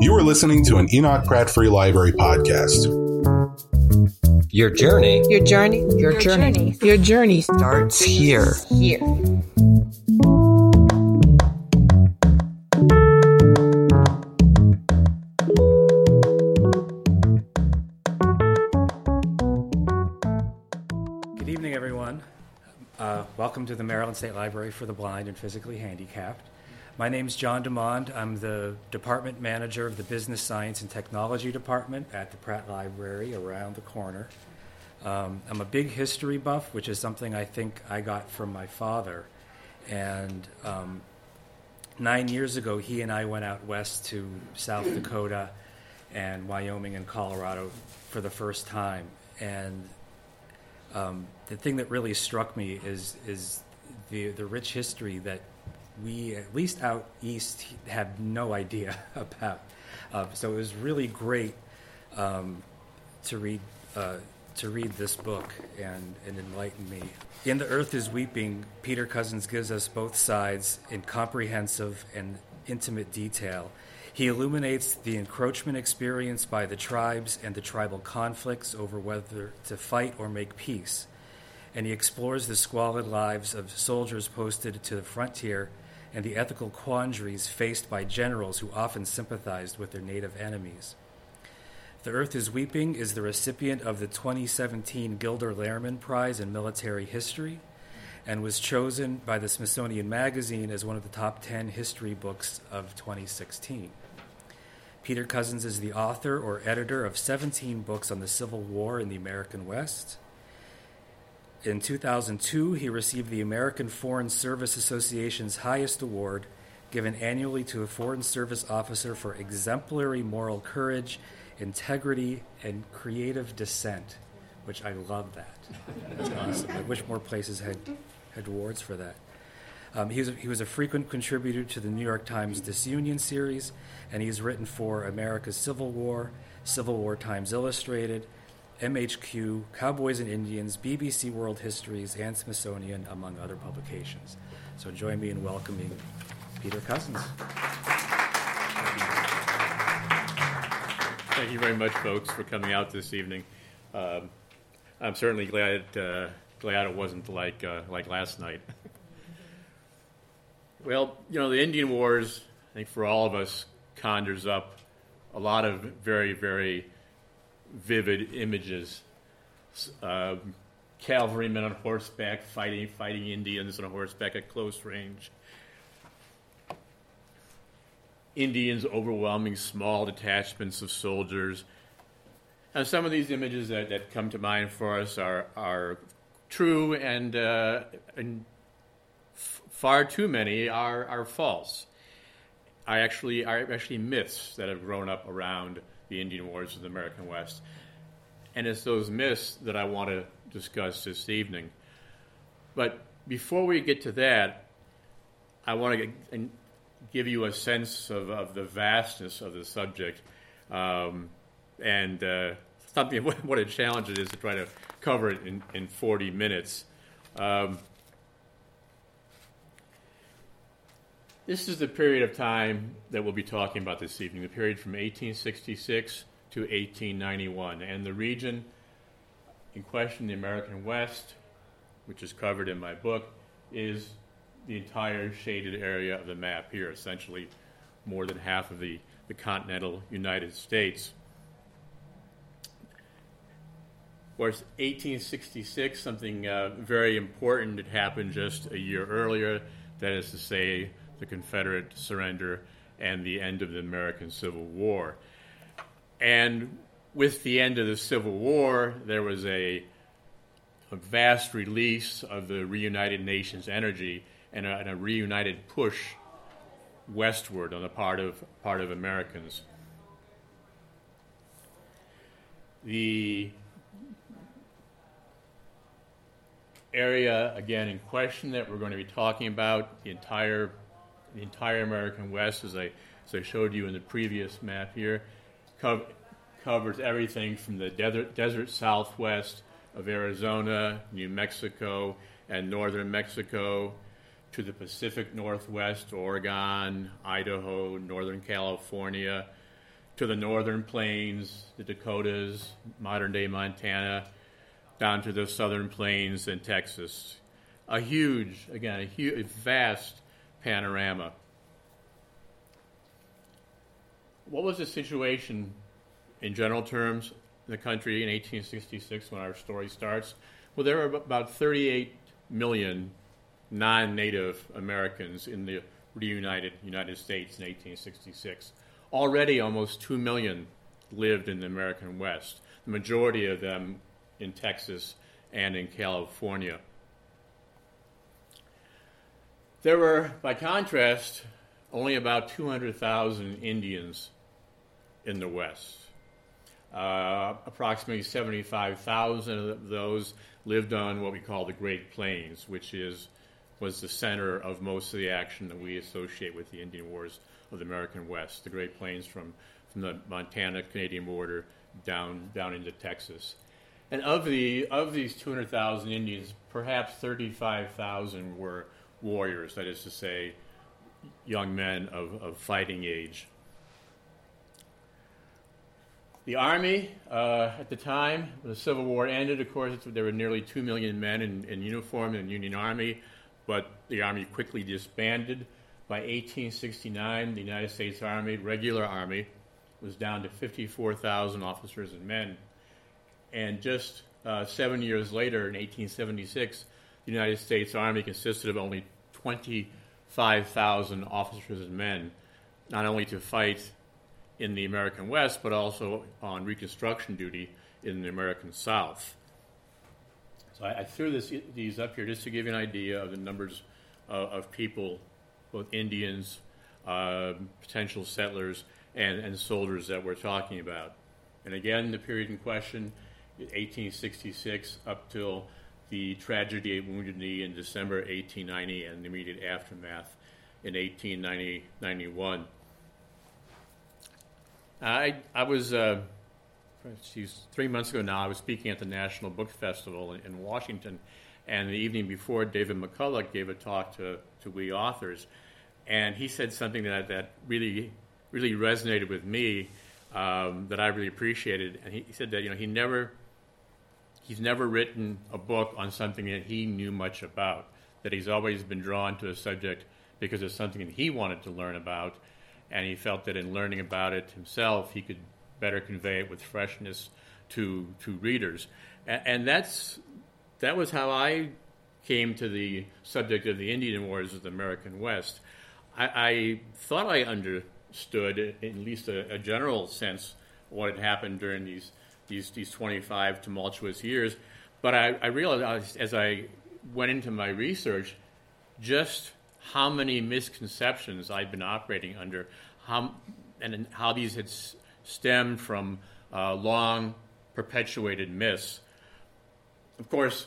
You are listening to an Enoch Pratt Free Library podcast. Your journey Your journey, your, Your journey, journey. your journey starts here. here. Good evening, everyone. Uh, welcome to the Maryland State Library for the Blind and Physically Handicapped. My name is John DeMond. I'm the department manager of the Business Science and Technology Department at the Pratt Library around the corner. Um, I'm a big history buff, which is something I think I got from my father. And um, nine years ago, he and I went out west to South Dakota and Wyoming and Colorado for the first time. And um, the thing that really struck me is is the the rich history that we at least out east have no idea about. Uh, so it was really great um, to read uh, to read this book and, and enlighten me. In the Earth is Weeping, Peter Cozzens gives us both sides in comprehensive and intimate detail. He illuminates the encroachment experienced by the tribes and the tribal conflicts over whether to fight or make peace. And he explores the squalid lives of soldiers posted to the frontier and the ethical quandaries faced by generals who often sympathized with their native enemies. The Earth is Weeping is the recipient of the 2017 Gilder Lehrman Prize in Military History and was chosen by the Smithsonian Magazine as one of the top 10 history books of 2016. Peter Cozzens is the author or editor of 17 books on the Civil War in the American West. In 2002, he received the American Foreign Service Association's highest award, given annually to a Foreign Service officer for exemplary moral courage, integrity, and creative dissent, which I love that. That's awesome. I wish more places had, had awards for that. Um, he, was a, he was a frequent contributor to the New York Times Disunion series, and he's written for America's Civil War, Civil War Times Illustrated, MHQ, Cowboys and Indians, BBC World Histories, and Smithsonian, among other publications. So join me in welcoming Peter Cozzens. Thank you very much, folks, for coming out this evening. Um, I'm certainly glad uh, glad it wasn't like uh, like last night. well, you know, the Indian Wars, I think for all of us, conjures up a lot of very very vivid images. Uh, cavalrymen on horseback fighting fighting Indians on horseback at close range. Indians overwhelming small detachments of soldiers. And some of these images that, that come to mind for us are, are true, and, uh, and f- far too many are, are false. I actually are actually myths that have grown up around the Indian Wars of the American West. And it's those myths that I want to discuss this evening. But before we get to that, I want to give you a sense of, of the vastness of the subject um, and uh, something what, what a challenge it is to try to cover it in, in 40 minutes. Um, this is the period of time that we'll be talking about this evening, the period from 1866 to 1891. And the region in question, the American West, which is covered in my book, is the entire shaded area of the map here, essentially more than half of the, the continental United States. Whereas 1866, something uh, very important had happened just a year earlier, that is to say, the Confederate surrender and the end of the American Civil War. And with the end of the Civil War, there was a, a vast release of the reunited nations' energy and a, and a, reunited push westward on the part of part of Americans. The area again in question that we're going to be talking about the entire the entire American West, as I as I showed you in the previous map here, co- covers everything from the desert, desert Southwest of Arizona, New Mexico, and northern Mexico to the Pacific Northwest, Oregon, Idaho, Northern California, to the northern plains, the Dakotas, modern day Montana, down to the southern plains and Texas. A huge, again, a huge, vast panorama. What was the situation in general terms in the country in 1866 when our story starts? Well, there were about 38 million non native Americans in the reunited United States in 1866. Already, almost 2 million lived in the American West, the majority of them in Texas and in California. There were, by contrast, only about 200,000 Indians in the West. Uh, approximately 75,000 of those lived on what we call the Great Plains, which is was the center of most of the action that we associate with the Indian Wars of the American West, the Great Plains from, from the Montana Canadian border down down into Texas. And of the of these 200,000 Indians, perhaps 35,000 were warriors, that is to say, young men of, of fighting age. The Army, uh, at the time, when the Civil War ended, of course, there were nearly 2 million men in, in uniform in the Union Army, but the Army quickly disbanded. By 1869, the United States Army, regular Army, was down to 54,000 officers and men. And just uh, seven years later, in 1876, the United States Army consisted of only 25,000 officers and men, not only to fight in the American West, but also on Reconstruction duty in the American South. So I, I threw this, these up here just to give you an idea of the numbers of, of people, both Indians, uh, potential settlers, and, and soldiers that we're talking about. And again, the period in question, 1866 up till the tragedy at Wounded Knee in December 1890 and the immediate aftermath in 1891. I, I was, uh, geez, three months ago now, I was speaking at the National Book Festival in, in Washington, and the evening before, David McCullough gave a talk to, to we authors, and he said something that, that really, really resonated with me um, that I really appreciated. And he, he said that, you know, he never he's never written a book on something that he knew much about, that he's always been drawn to a subject because it's something that he wanted to learn about, and he felt that in learning about it himself, he could better convey it with freshness to to readers. And, and that's that was how I came to the subject of the Indian Wars of the American West. I, I thought I understood, in at least a, a general sense, what had happened during these these, these 25 tumultuous years. But I, I realized as I went into my research just how many misconceptions I'd been operating under, how, and how these had stemmed from uh, long perpetuated myths. Of course,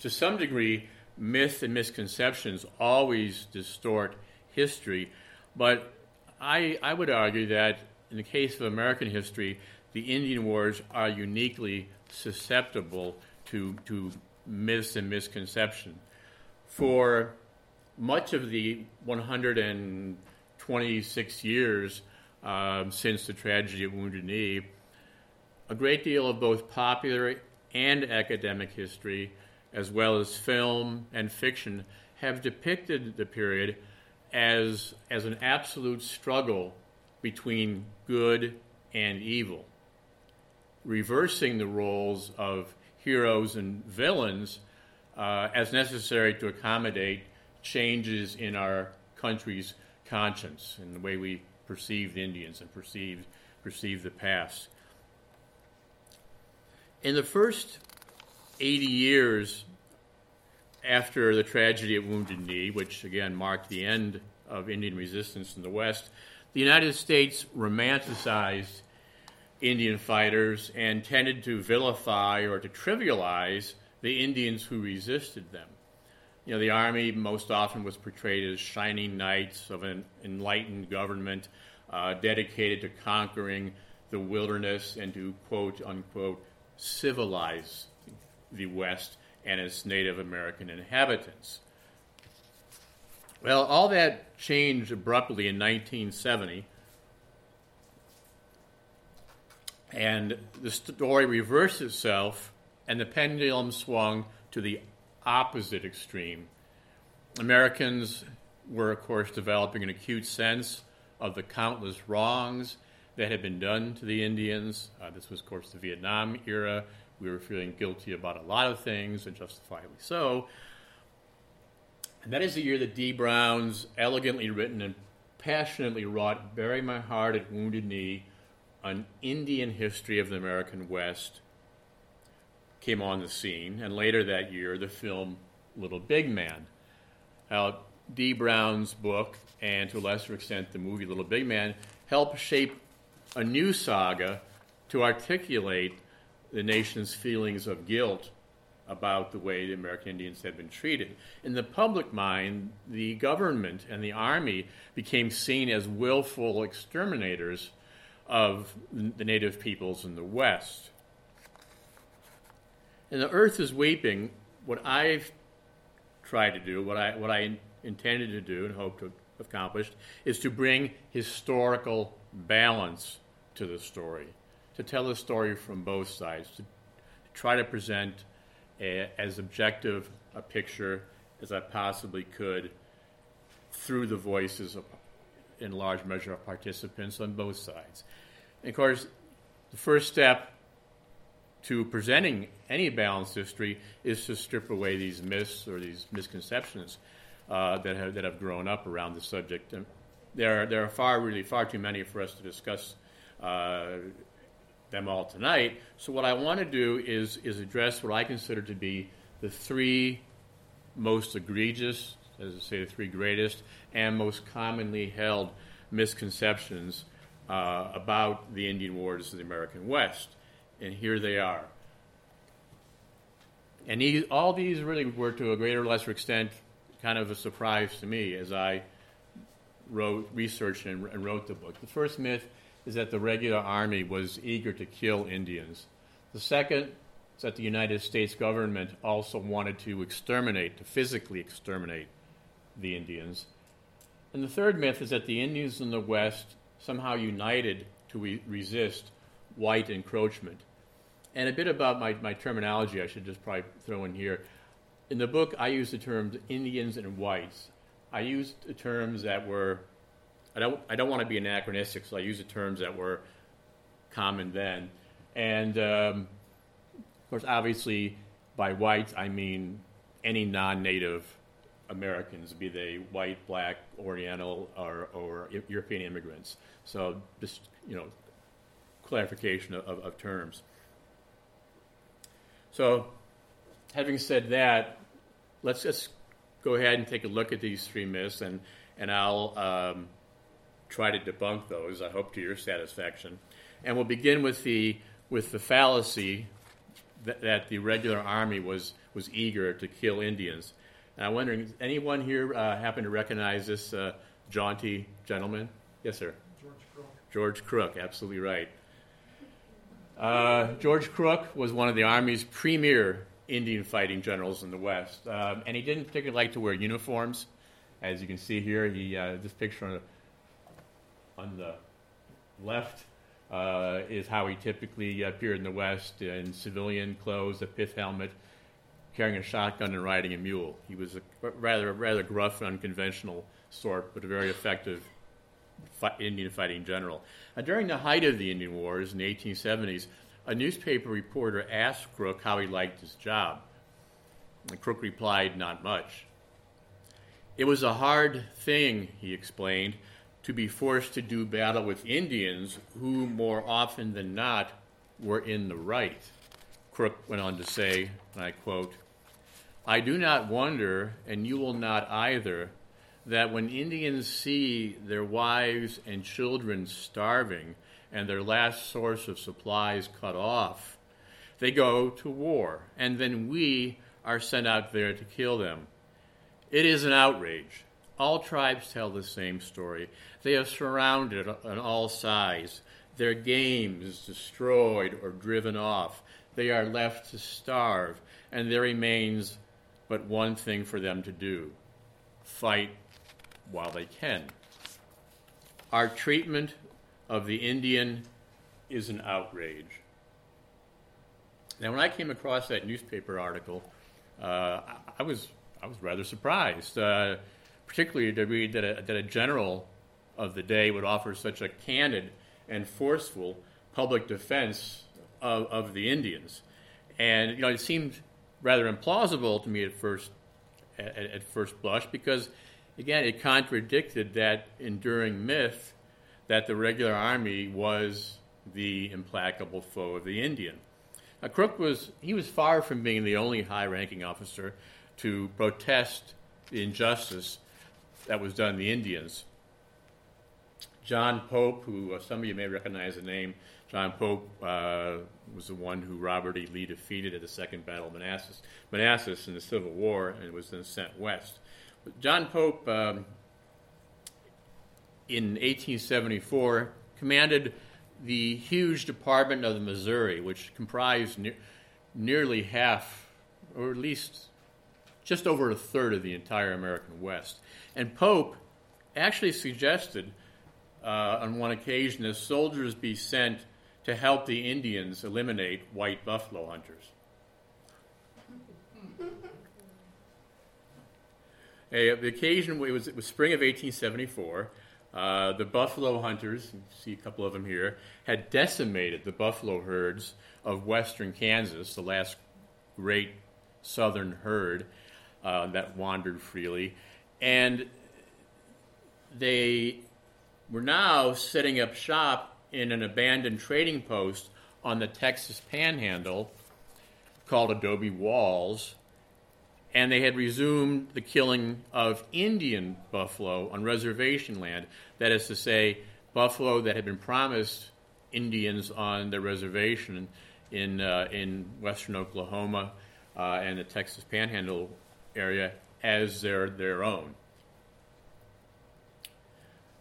to some degree, myth and misconceptions always distort history, but I, I would argue that in the case of American history, the Indian Wars are uniquely susceptible to, to myths and misconception. For much of the 126 years um, since the tragedy at Wounded Knee, a great deal of both popular and academic history, as well as film and fiction, have depicted the period as, as an absolute struggle between good and evil reversing the roles of heroes and villains uh, as necessary to accommodate changes in our country's conscience and the way we perceive Indians and perceive, perceive the past. In the first 80 years after the tragedy at Wounded Knee, which again marked the end of Indian resistance in the West, the United States romanticized Indian fighters and tended to vilify or to trivialize the Indians who resisted them. You know, the army most often was portrayed as shining knights of an enlightened government uh, dedicated to conquering the wilderness and to quote unquote civilize the West and its Native American inhabitants. Well, all that changed abruptly in 1970 And the story reversed itself, and the pendulum swung to the opposite extreme. Americans were, of course, developing an acute sense of the countless wrongs that had been done to the Indians. Uh, this was, of course, the Vietnam era. We were feeling guilty about a lot of things, and justifiably so. And that is the year that Dee Brown's elegantly written and passionately wrought Bury My Heart at Wounded Knee, an Indian history of the American West, came on the scene. And later that year, the film Little Big Man. Now, Dee Brown's book, and to a lesser extent the movie Little Big Man, helped shape a new saga to articulate the nation's feelings of guilt about the way the American Indians had been treated. In the public mind, the government and the army became seen as willful exterminators of the native peoples in the West. And the earth is weeping. What I've tried to do, what I, what I intended to do and hope to accomplish, is to bring historical balance to the story, to tell the story from both sides, to try to present a, as objective a picture as I possibly could through the voices of, in large measure, of participants on both sides. And of course, the first step to presenting any balanced history is to strip away these myths or these misconceptions uh, that, have, that have grown up around the subject. And there, are, there are far, really, far too many for us to discuss uh, them all tonight. So what I want to do is is address what I consider to be the three most egregious, as I say, the three greatest and most commonly held misconceptions uh, about the Indian Wars of the American West. And here they are. And these, all these really were, to a greater or lesser extent, kind of a surprise to me as I wrote, researched, and, and wrote the book. The first myth is that the regular army was eager to kill Indians. The second is that the United States government also wanted to exterminate, to physically exterminate the Indians. And the third myth is that the Indians in the West somehow united to re- resist white encroachment. And a bit about my, my terminology, I should just probably throw in here. In the book, I use the terms Indians and whites. I used the terms that were I don't, I don't want to be anachronistic, so I use the terms that were common then. And um, of course, obviously, by whites, I mean any non native Americans, be they white, black, Oriental, or, or European immigrants. So, just, you know, clarification of, of terms. So, having said that, let's just go ahead and take a look at these three myths, and, and I'll um, try to debunk those, I hope to your satisfaction. And we'll begin with the, with the fallacy that, that the regular army was, was eager to kill Indians. And I'm wondering, does anyone here uh, happen to recognize this uh, jaunty gentleman? Yes, sir. George Crook. George Crook, absolutely right. Uh, George Crook was one of the Army's premier Indian fighting generals in the West, um, and he didn't particularly like to wear uniforms. As you can see here, he uh, this picture on the left uh, is how he typically appeared in the West in civilian clothes, a pith helmet, carrying a shotgun and riding a mule. He was a rather rather gruff and unconventional sort, but a very effective Indian fighting general. Uh, during the height of the Indian Wars in the 1870s, a newspaper reporter asked Crook how he liked his job. And Crook replied, "Not much." It was a hard thing, he explained to be forced to do battle with Indians who, more often than not, were in the right. Crook went on to say, and I quote, I do not wonder, and you will not either, that when Indians see their wives and children starving and their last source of supplies cut off, they go to war, and then we are sent out there to kill them. It is an outrage. All tribes tell the same story. They are surrounded on all sides. Their game is destroyed or driven off. They are left to starve, and there remains but one thing for them to do fight while they can. Our treatment of the Indian is an outrage. Now, when I came across that newspaper article, uh, I, was I was rather surprised, uh, particularly to read that a, that a general of the day would offer such a candid and forceful public defense of, of the Indians. And you know, it seemed rather implausible to me at first, at, at first blush, because again, it contradicted that enduring myth that the regular army was the implacable foe of the Indian. Now, Crook was he was far from being the only high-ranking officer to protest the injustice that was done the Indians. John Pope, who uh, some of you may recognize the name, John Pope uh, was the one who Robert E. Lee defeated at the Second Battle of Manassas, Manassas in the Civil War and was then sent west. But John Pope, um, in 1874, commanded the huge Department of the Missouri, which comprised ne- nearly half, or at least just over a third of the entire American West. And Pope actually suggested uh, on one occasion that soldiers be sent to help the Indians eliminate white buffalo hunters. A, the occasion it was, it was spring of 1874. Uh, the buffalo hunters, you see a couple of them here, had decimated the buffalo herds of western Kansas, the last great southern herd uh, that wandered freely. And they were now setting up shop in an abandoned trading post on the Texas Panhandle called Adobe Walls and they had resumed the killing of Indian buffalo on reservation land. That is to say, buffalo that had been promised Indians on their reservation in, uh, in western Oklahoma uh, and the Texas Panhandle area as their, their own.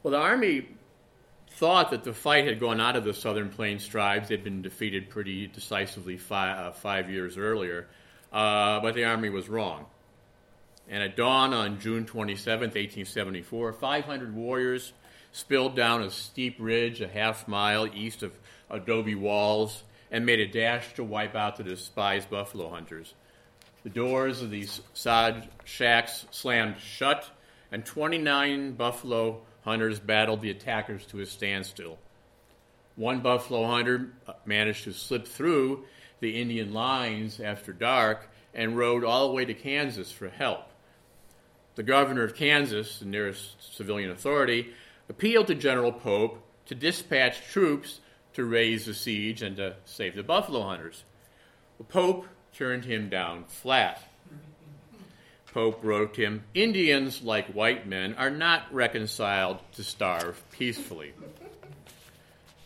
Well, the Army thought that the fight had gone out of the Southern Plains tribes. They'd been defeated pretty decisively five, uh, five years earlier. Uh, but the Army was wrong. And at dawn on June 27, 1874, 500 warriors spilled down a steep ridge a half mile east of Adobe Walls and made a dash to wipe out the despised buffalo hunters. The doors of these sod shacks slammed shut, and 29 buffalo hunters battled the attackers to a standstill. One buffalo hunter uh, managed to slip through the Indian lines after dark and rode all the way to Kansas for help. The governor of Kansas, the nearest civilian authority, appealed to General Pope to dispatch troops to raise the siege and to save the buffalo hunters. Pope turned him down flat. Pope wrote him Indians, like white men, are not reconciled to starve peacefully.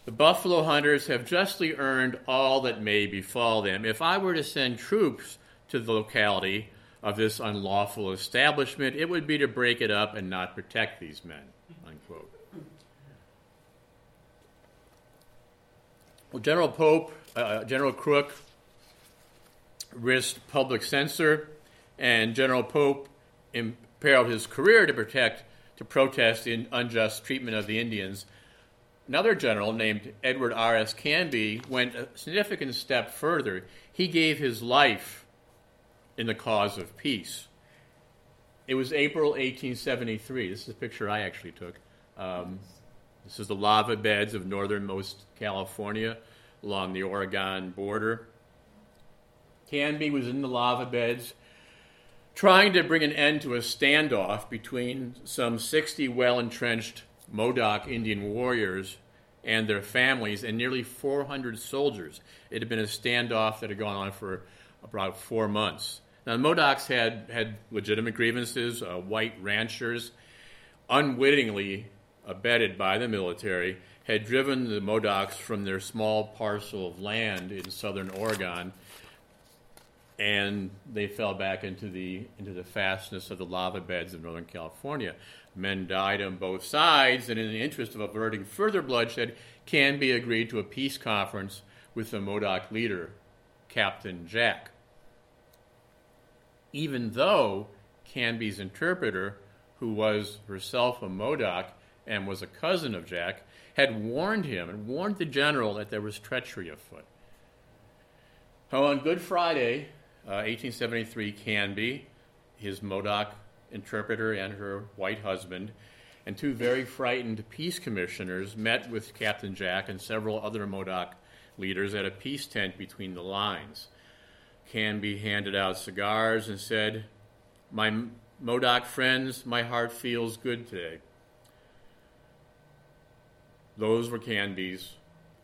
The buffalo hunters have justly earned all that may befall them. If I were to send troops to the locality of this unlawful establishment, it would be to break it up and not protect these men. Unquote. Well, General Pope, uh, General Crook risked public censor, and General Pope imperiled his career to protect, to protest the unjust treatment of the Indians Another general named Edward R.S. Canby went a significant step further. He gave his life in the cause of peace. It was April 1873. This is a picture I actually took. Um, this is the lava beds of northernmost California along the Oregon border. Canby was in the lava beds trying to bring an end to a standoff between some 60 well entrenched Modoc Indian warriors and their families and nearly 400 soldiers. It had been a standoff that had gone on for about four months. Now, the Modocs had, had legitimate grievances. Uh, white ranchers, unwittingly abetted by the military, had driven the Modocs from their small parcel of land in southern Oregon, and they fell back into the, into the fastness of the lava beds of Northern California. Men died on both sides, and in the interest of averting further bloodshed, Canby agreed to a peace conference with the Modoc leader, Captain Jack. Even though Canby's interpreter, who was herself a Modoc and was a cousin of Jack, had warned him and warned the general that there was treachery afoot. On Good Friday, uh, 1873, Canby, his Modoc interpreter, and her white husband, and two very frightened peace commissioners met with Captain Jack and several other Modoc leaders at a peace tent between the lines. Canby handed out cigars and said, My Modoc friends, my heart feels good today. Those were Canby's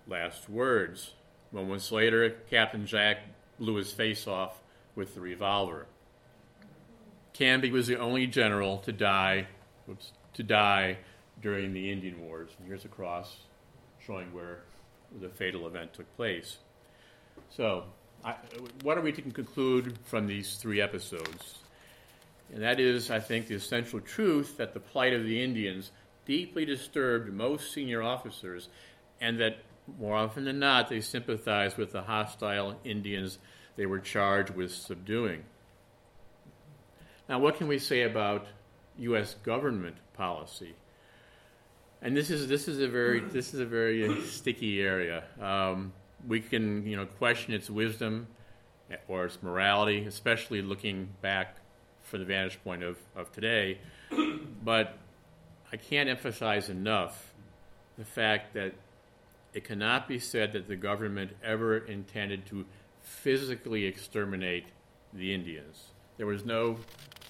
last words. Moments later, Captain Jack blew his face off with the revolver. Canby was the only general to die, whoops, to die during the Indian Wars. And here's a cross showing where the fatal event took place. So, I, what are we to conclude from these three episodes? And that is, I think, the essential truth that the plight of the Indians deeply disturbed most senior officers, and that more often than not, they sympathized with the hostile Indians they were charged with subduing. Now, what can we say about U.S. government policy? And this is this is a very this is a very sticky area. Um, we can you know question its wisdom or its morality, especially looking back from the vantage point of, of today. But I can't emphasize enough the fact that it cannot be said that the government ever intended to physically exterminate the Indians. There was no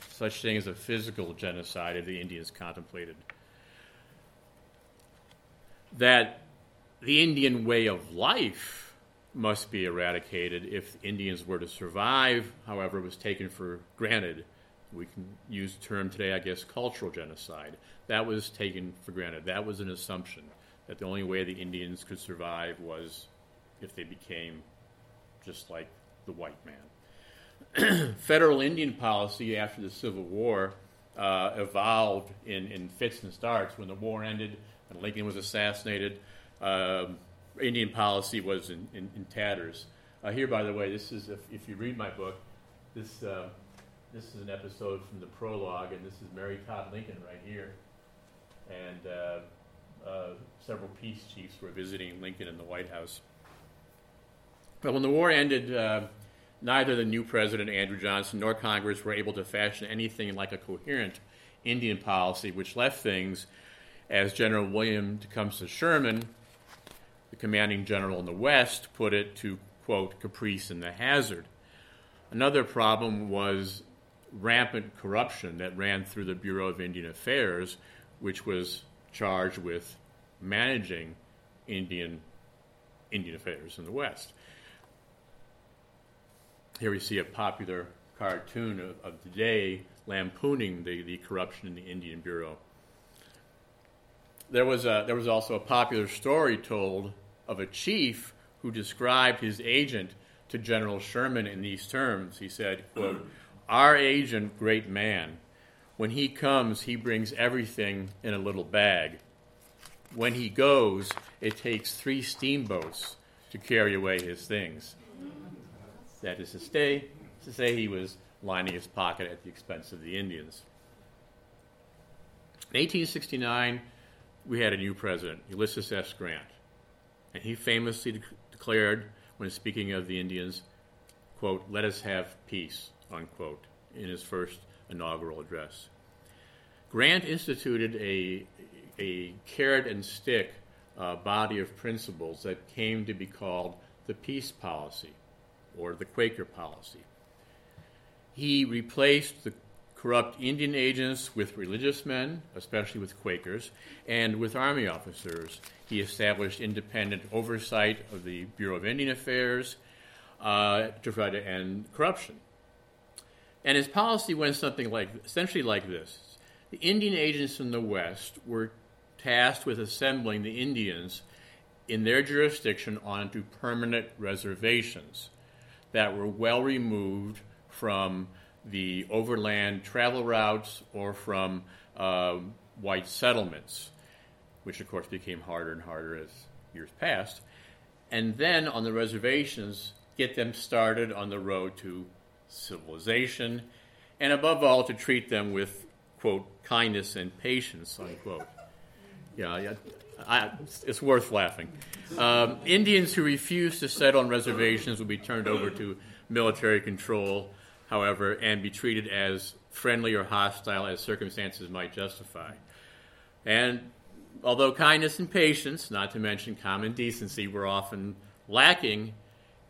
such thing as a physical genocide of the Indians contemplated. That the Indian way of life must be eradicated if Indians were to survive, however, was taken for granted. We can use the term today, I guess, cultural genocide. That was taken for granted. That was an assumption that the only way the Indians could survive was if they became just like the white man. Federal Indian policy after the Civil War uh, evolved in, in fits and starts. When the war ended and Lincoln was assassinated, uh, Indian policy was in, in, in tatters. Uh, here, by the way, this is if, if you read my book, this uh, this is an episode from the prologue, and this is Mary Todd Lincoln right here, and uh, uh, several peace chiefs were visiting Lincoln in the White House. But when the war ended, uh, neither the new president, Andrew Johnson, nor Congress were able to fashion anything like a coherent Indian policy, which left things, as General William Tecumseh Sherman, the commanding general in the West, put it, to quote, caprice and the hazard. Another problem was rampant corruption that ran through the Bureau of Indian Affairs, which was charged with managing Indian Indian affairs in the West. Here we see a popular cartoon of, of today lampooning the, the corruption in the Indian Bureau. There was, a, there was also a popular story told of a chief who described his agent to General Sherman in these terms. He said, quote, Our agent, great man, when he comes, he brings everything in a little bag. When he goes, it takes three steamboats to carry away his things. That is to say, to say he was lining his pocket at the expense of the Indians. In 1869, we had a new president, Ulysses S. Grant, and he famously de- declared, when speaking of the Indians, quote, let us have peace, unquote, in his first inaugural address. Grant instituted a, a carrot and stick uh, body of principles that came to be called the peace policy or the Quaker policy. He replaced the corrupt Indian agents with religious men, especially with Quakers, and with Army officers. He established independent oversight of the Bureau of Indian Affairs uh, to try to end corruption. And his policy went something like, essentially like this. The Indian agents in the West were tasked with assembling the Indians in their jurisdiction onto permanent reservations that were well removed from the overland travel routes or from uh, white settlements, which of course became harder and harder as years passed. And then on the reservations, get them started on the road to civilization, and above all, to treat them with, quote, kindness and patience, unquote. Yeah, yeah. I, it's worth laughing. Um, Indians who refuse to settle on reservations will be turned over to military control, however, and be treated as friendly or hostile as circumstances might justify. And although kindness and patience, not to mention common decency, were often lacking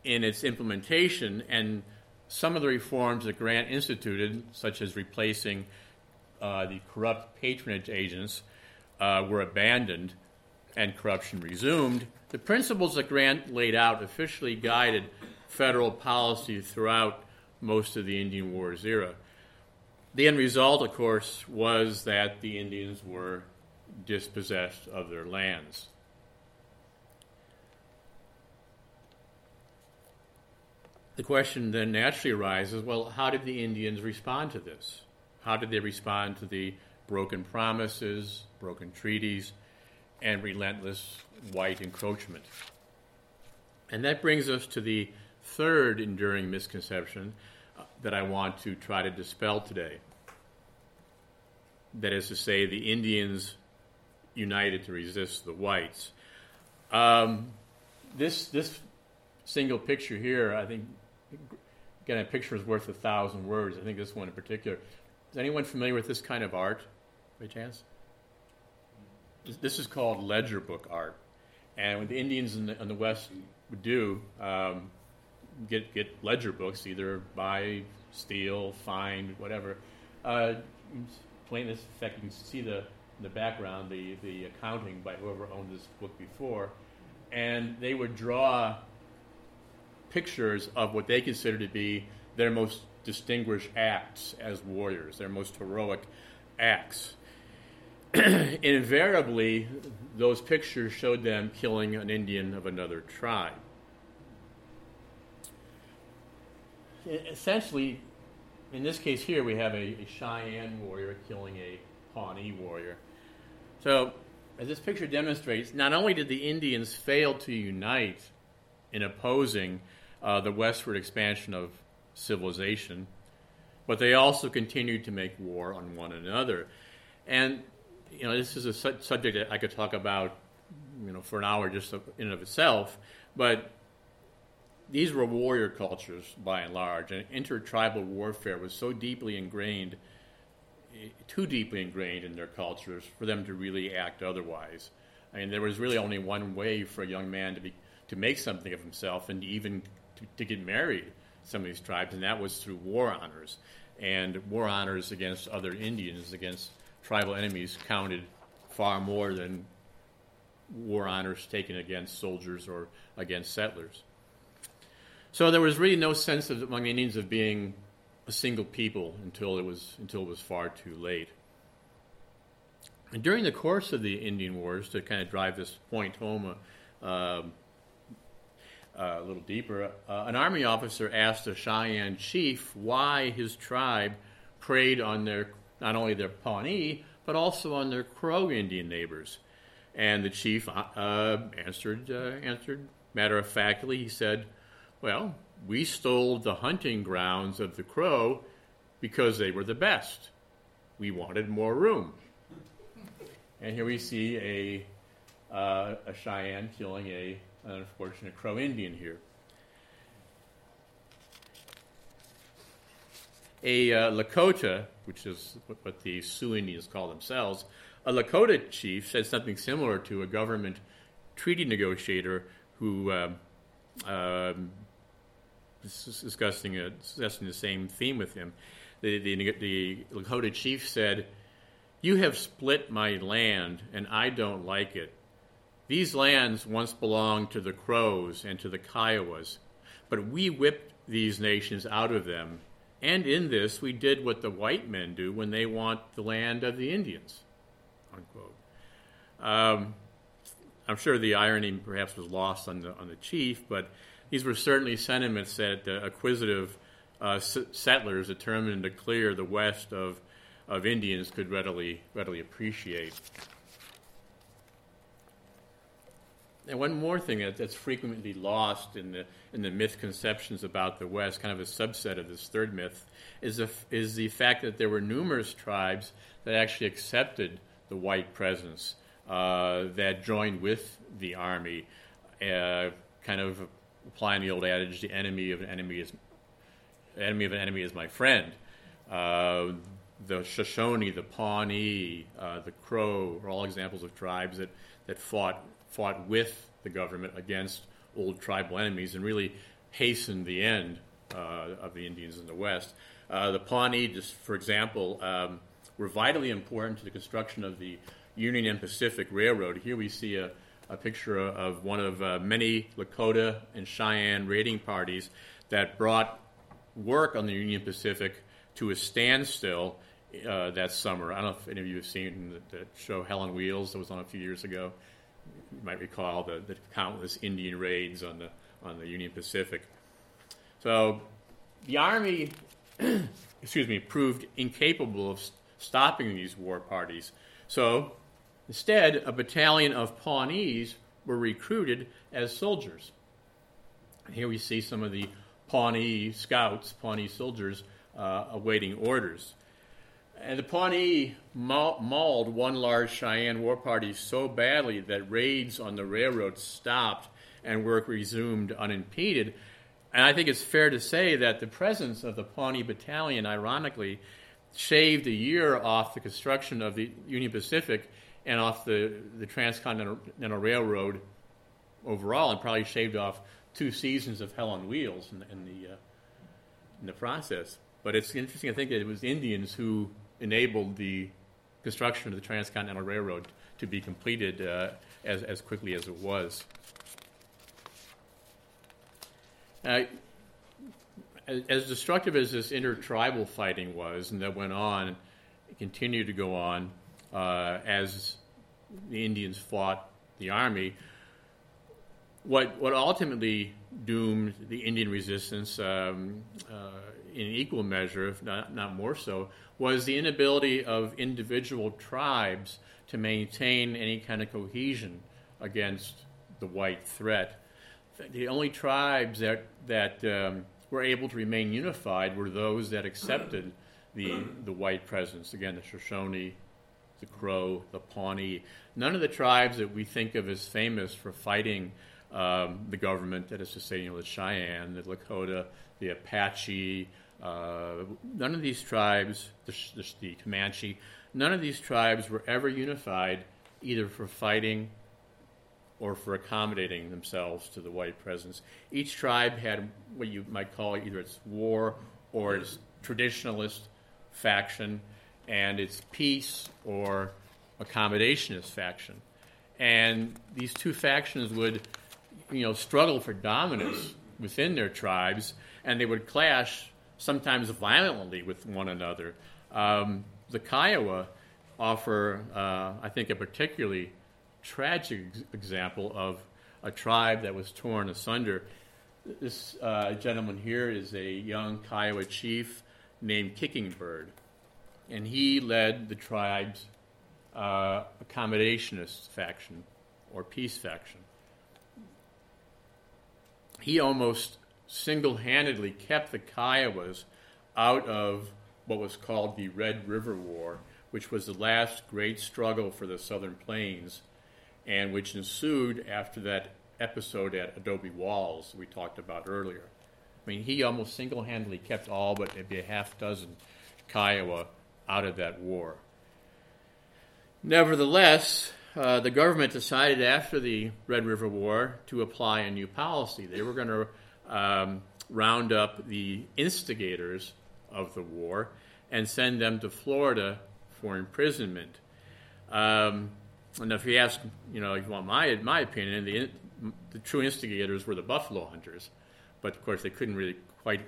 in its implementation, and some of the reforms that Grant instituted, such as replacing uh, the corrupt patronage agents, uh, were abandoned and corruption resumed, the principles that Grant laid out officially guided federal policy throughout most of the Indian Wars era. The end result, of course, was that the Indians were dispossessed of their lands. The question then naturally arises well, how did the Indians respond to this? How did they respond to the broken promises, broken treaties, and relentless white encroachment? And that brings us to the third enduring misconception uh, that I want to try to dispel today. That is to say, the Indians united to resist the whites. Um, this this single picture here, I think, again, a picture is worth a thousand words. I think this one in particular. Is anyone familiar with this kind of art, by chance? This is called ledger book art, and what the Indians in the, in the West would do um, get get ledger books, either buy, steal, find, whatever. Uh, plain this effect, you can see the the background, the, the accounting by whoever owned this book before, and they would draw pictures of what they consider to be their most distinguished acts as warriors, their most heroic acts. Invariably, those pictures showed them killing an Indian of another tribe. Essentially, in this case here, we have a, a Cheyenne warrior killing a Pawnee warrior. So, as this picture demonstrates, not only did the Indians fail to unite in opposing uh, the westward expansion of civilization, but they also continued to make war on one another. And you know, this is a su- subject that I could talk about, you know, for an hour just in and of itself. But these were warrior cultures by and large, and intertribal warfare was so deeply ingrained too deeply ingrained in their cultures for them to really act otherwise. I mean, there was really only one way for a young man to be to make something of himself and even to, to get married. Some of these tribes, and that was through war honors, and war honors against other Indians, against tribal enemies, counted far more than war honors taken against soldiers or against settlers. So there was really no sense of, among the Indians of being a single people until it was until it was far too late. And during the course of the Indian Wars, to kind of drive this point home uh, uh, a little deeper, uh, an army officer asked a Cheyenne chief why his tribe preyed on their not only their Pawnee but also on their Crow Indian neighbors. And the chief uh, answered uh, answered matter of factly. He said, "Well, we stole the hunting grounds of the crow because they were the best. We wanted more room. And here we see a, uh, a Cheyenne killing a, an unfortunate Crow Indian here. A uh, Lakota, which is what, the Sioux Indians call themselves, a Lakota chief said something similar to a government treaty negotiator who um, um, discussing, a, discussing the same theme with him. The, the, the Lakota chief said, You have split my land, and I don't like it. These lands once belonged to the Crows and to the Kiowas, but we whipped these nations out of them, and in this we did what the white men do when they want the land of the Indians. Unquote. Um, I'm sure the irony perhaps was lost on the on the chief, but these were certainly sentiments that uh, acquisitive uh, settlers determined to clear the West of, of Indians could readily, readily appreciate. And one more thing that, that's frequently lost in the, in the myth conceptions about the West, kind of a subset of this third myth, is the, is the fact that there were numerous tribes that actually accepted the white presence uh, that joined with the army, uh, kind of applying the old adage, "The enemy of an enemy is enemy of an enemy is my friend." Uh, the Shoshone, the Pawnee, uh, the Crow are all examples of tribes that, that fought fought with the government against old tribal enemies and really hastened the end uh, of the Indians in the West. Uh, the Pawnee, just for example, um, were vitally important to the construction of the Union and Pacific Railroad. Here we see a, a picture of one of uh, many Lakota and Cheyenne raiding parties that brought work on the Union Pacific to a standstill uh, that summer. I don't know if any of you have seen the, the, show Hell on Wheels that was on a few years ago. You might recall the, the countless Indian raids on the on the Union Pacific. So the Army, excuse me, proved incapable of stopping these war parties. So instead, a battalion of Pawnees were recruited as soldiers. Here we see some of the Pawnee scouts, Pawnee soldiers, uh, awaiting orders. And the Pawnee mauled one large Cheyenne war party so badly that raids on the railroad stopped and work resumed unimpeded. And I think it's fair to say that the presence of the Pawnee Battalion, ironically, shaved a year off the construction of the Union Pacific and off the, the Transcontinental Railroad overall, and probably shaved off two seasons of Hell on Wheels in, in the, uh, in the process. But it's interesting, I think, that it was Indians who enabled the construction of the Transcontinental Railroad to be completed uh, as, as quickly as it was. Uh, as destructive as this intertribal fighting was, and that went on, continued to go on uh, as the Indians fought the army. What what ultimately doomed the Indian resistance um, uh, in equal measure, if not, not more so, was the inability of individual tribes to maintain any kind of cohesion against the white threat. The only tribes that, that um, were able to remain unified were those that accepted the, the white presence. Again, the Shoshone, the Crow, the Pawnee. None of the tribes that we think of as famous for fighting um, the government, that is know, the Cheyenne, the Lakota, the Apache, uh, none of these tribes, the, the, the, Comanche, none of these tribes were ever unified either for fighting or for accommodating themselves to the white presence. Each tribe had what you might call either its war or its traditionalist faction and its peace or accommodationist faction. And these two factions would, you know, struggle for dominance within their tribes, and they would clash sometimes violently with one another. Um, the Kiowa offer, uh, I think, a particularly tragic example of a tribe that was torn asunder. This uh, gentleman here is a young Kiowa chief named Kicking Bird, and he led the tribe's uh, accommodationist faction or peace faction. He almost single handedly kept the Kiowas out of what was called the Red River War, which was the last great struggle for the Southern Plains, and which ensued after that episode at Adobe Walls we talked about earlier. I mean, he almost single handedly kept all but maybe a half dozen Kiowa out of that war. Nevertheless, uh, the government decided after the Red River War to apply a new policy. They were going to um, round up the instigators of the war and send them to Florida for imprisonment. Um, and if you ask, you know, if you want my my opinion, the the true instigators were the buffalo hunters, but of course they couldn't really quite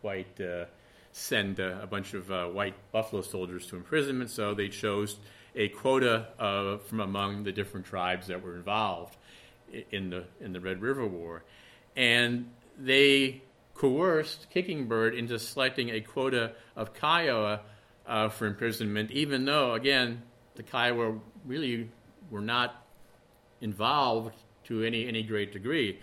quite uh, send uh, a bunch of uh, white buffalo soldiers to imprisonment, so they chose a quota from among the different tribes that were involved in the in the Red River War, and they coerced Kicking Bird into selecting a quota of Kiowa uh, for imprisonment, even though, again, the Kiowa really were not involved to any, any great degree.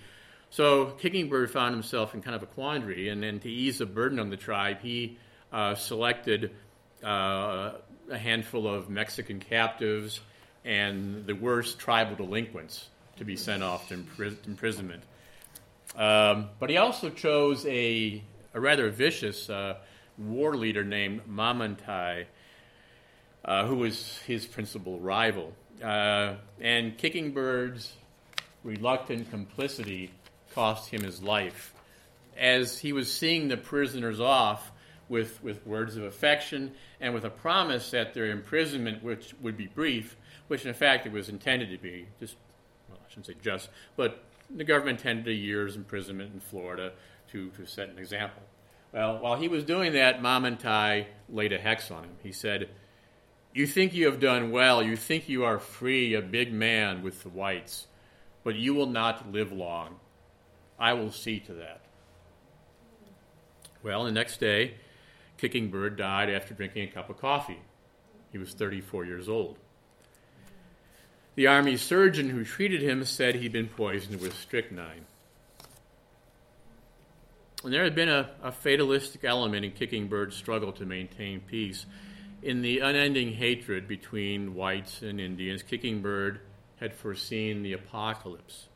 So Kicking Bird found himself in kind of a quandary, and then to ease the burden on the tribe, he uh, selected uh, a handful of Mexican captives and the worst tribal delinquents to be sent off to imprisonment. Um, but he also chose a, a rather vicious uh, war leader named Mamantai, uh, who was his principal rival. Uh, and Kicking Bird's reluctant complicity cost him his life. As he was seeing the prisoners off with, with words of affection and with a promise that their imprisonment which would be brief, which in fact it was intended to be, just, well, I shouldn't say just, but the government intended a year's imprisonment in Florida to, to set an example. Well, while he was doing that, Mamantai laid a hex on him. He said, You think you have done well. You think you are free, a big man with the whites, but you will not live long. I will see to that. Well, the next day, Kicking Bird died after drinking a cup of coffee. He was 34 years old. The army surgeon who treated him said he'd been poisoned with strychnine. And there had been a, a fatalistic element in Kicking Bird's struggle to maintain peace. In the unending hatred between whites and Indians, Kicking Bird had foreseen the apocalypse.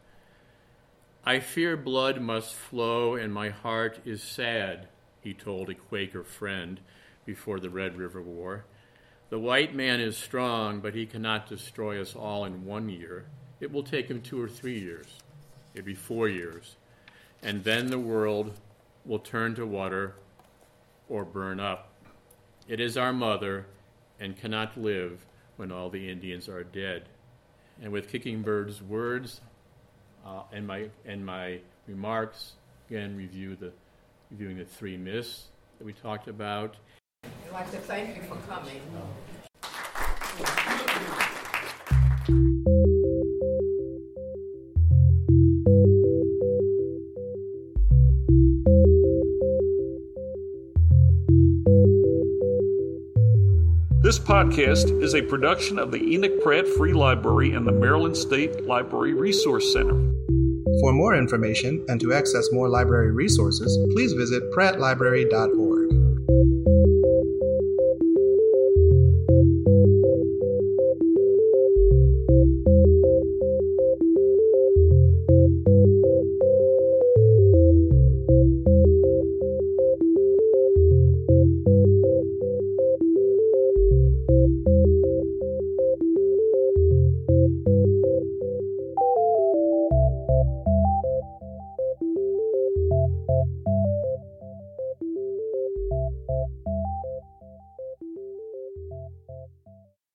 I fear blood must flow, and my heart is sad, he told a Quaker friend before the Red River War. The white man is strong, but he cannot destroy us all in one year. It will take him two or three years, maybe four years. And then the world will turn to water or burn up. It is our mother and cannot live when all the Indians are dead. And with Kicking Bird's words uh, and my and my remarks, again review the reviewing the three myths that we talked about. I'd like to thank you for coming. This podcast is a production of the Enoch Pratt Free Library and the Maryland State Library Resource Center. For more information and to access more library resources, please visit prattlibrary.org.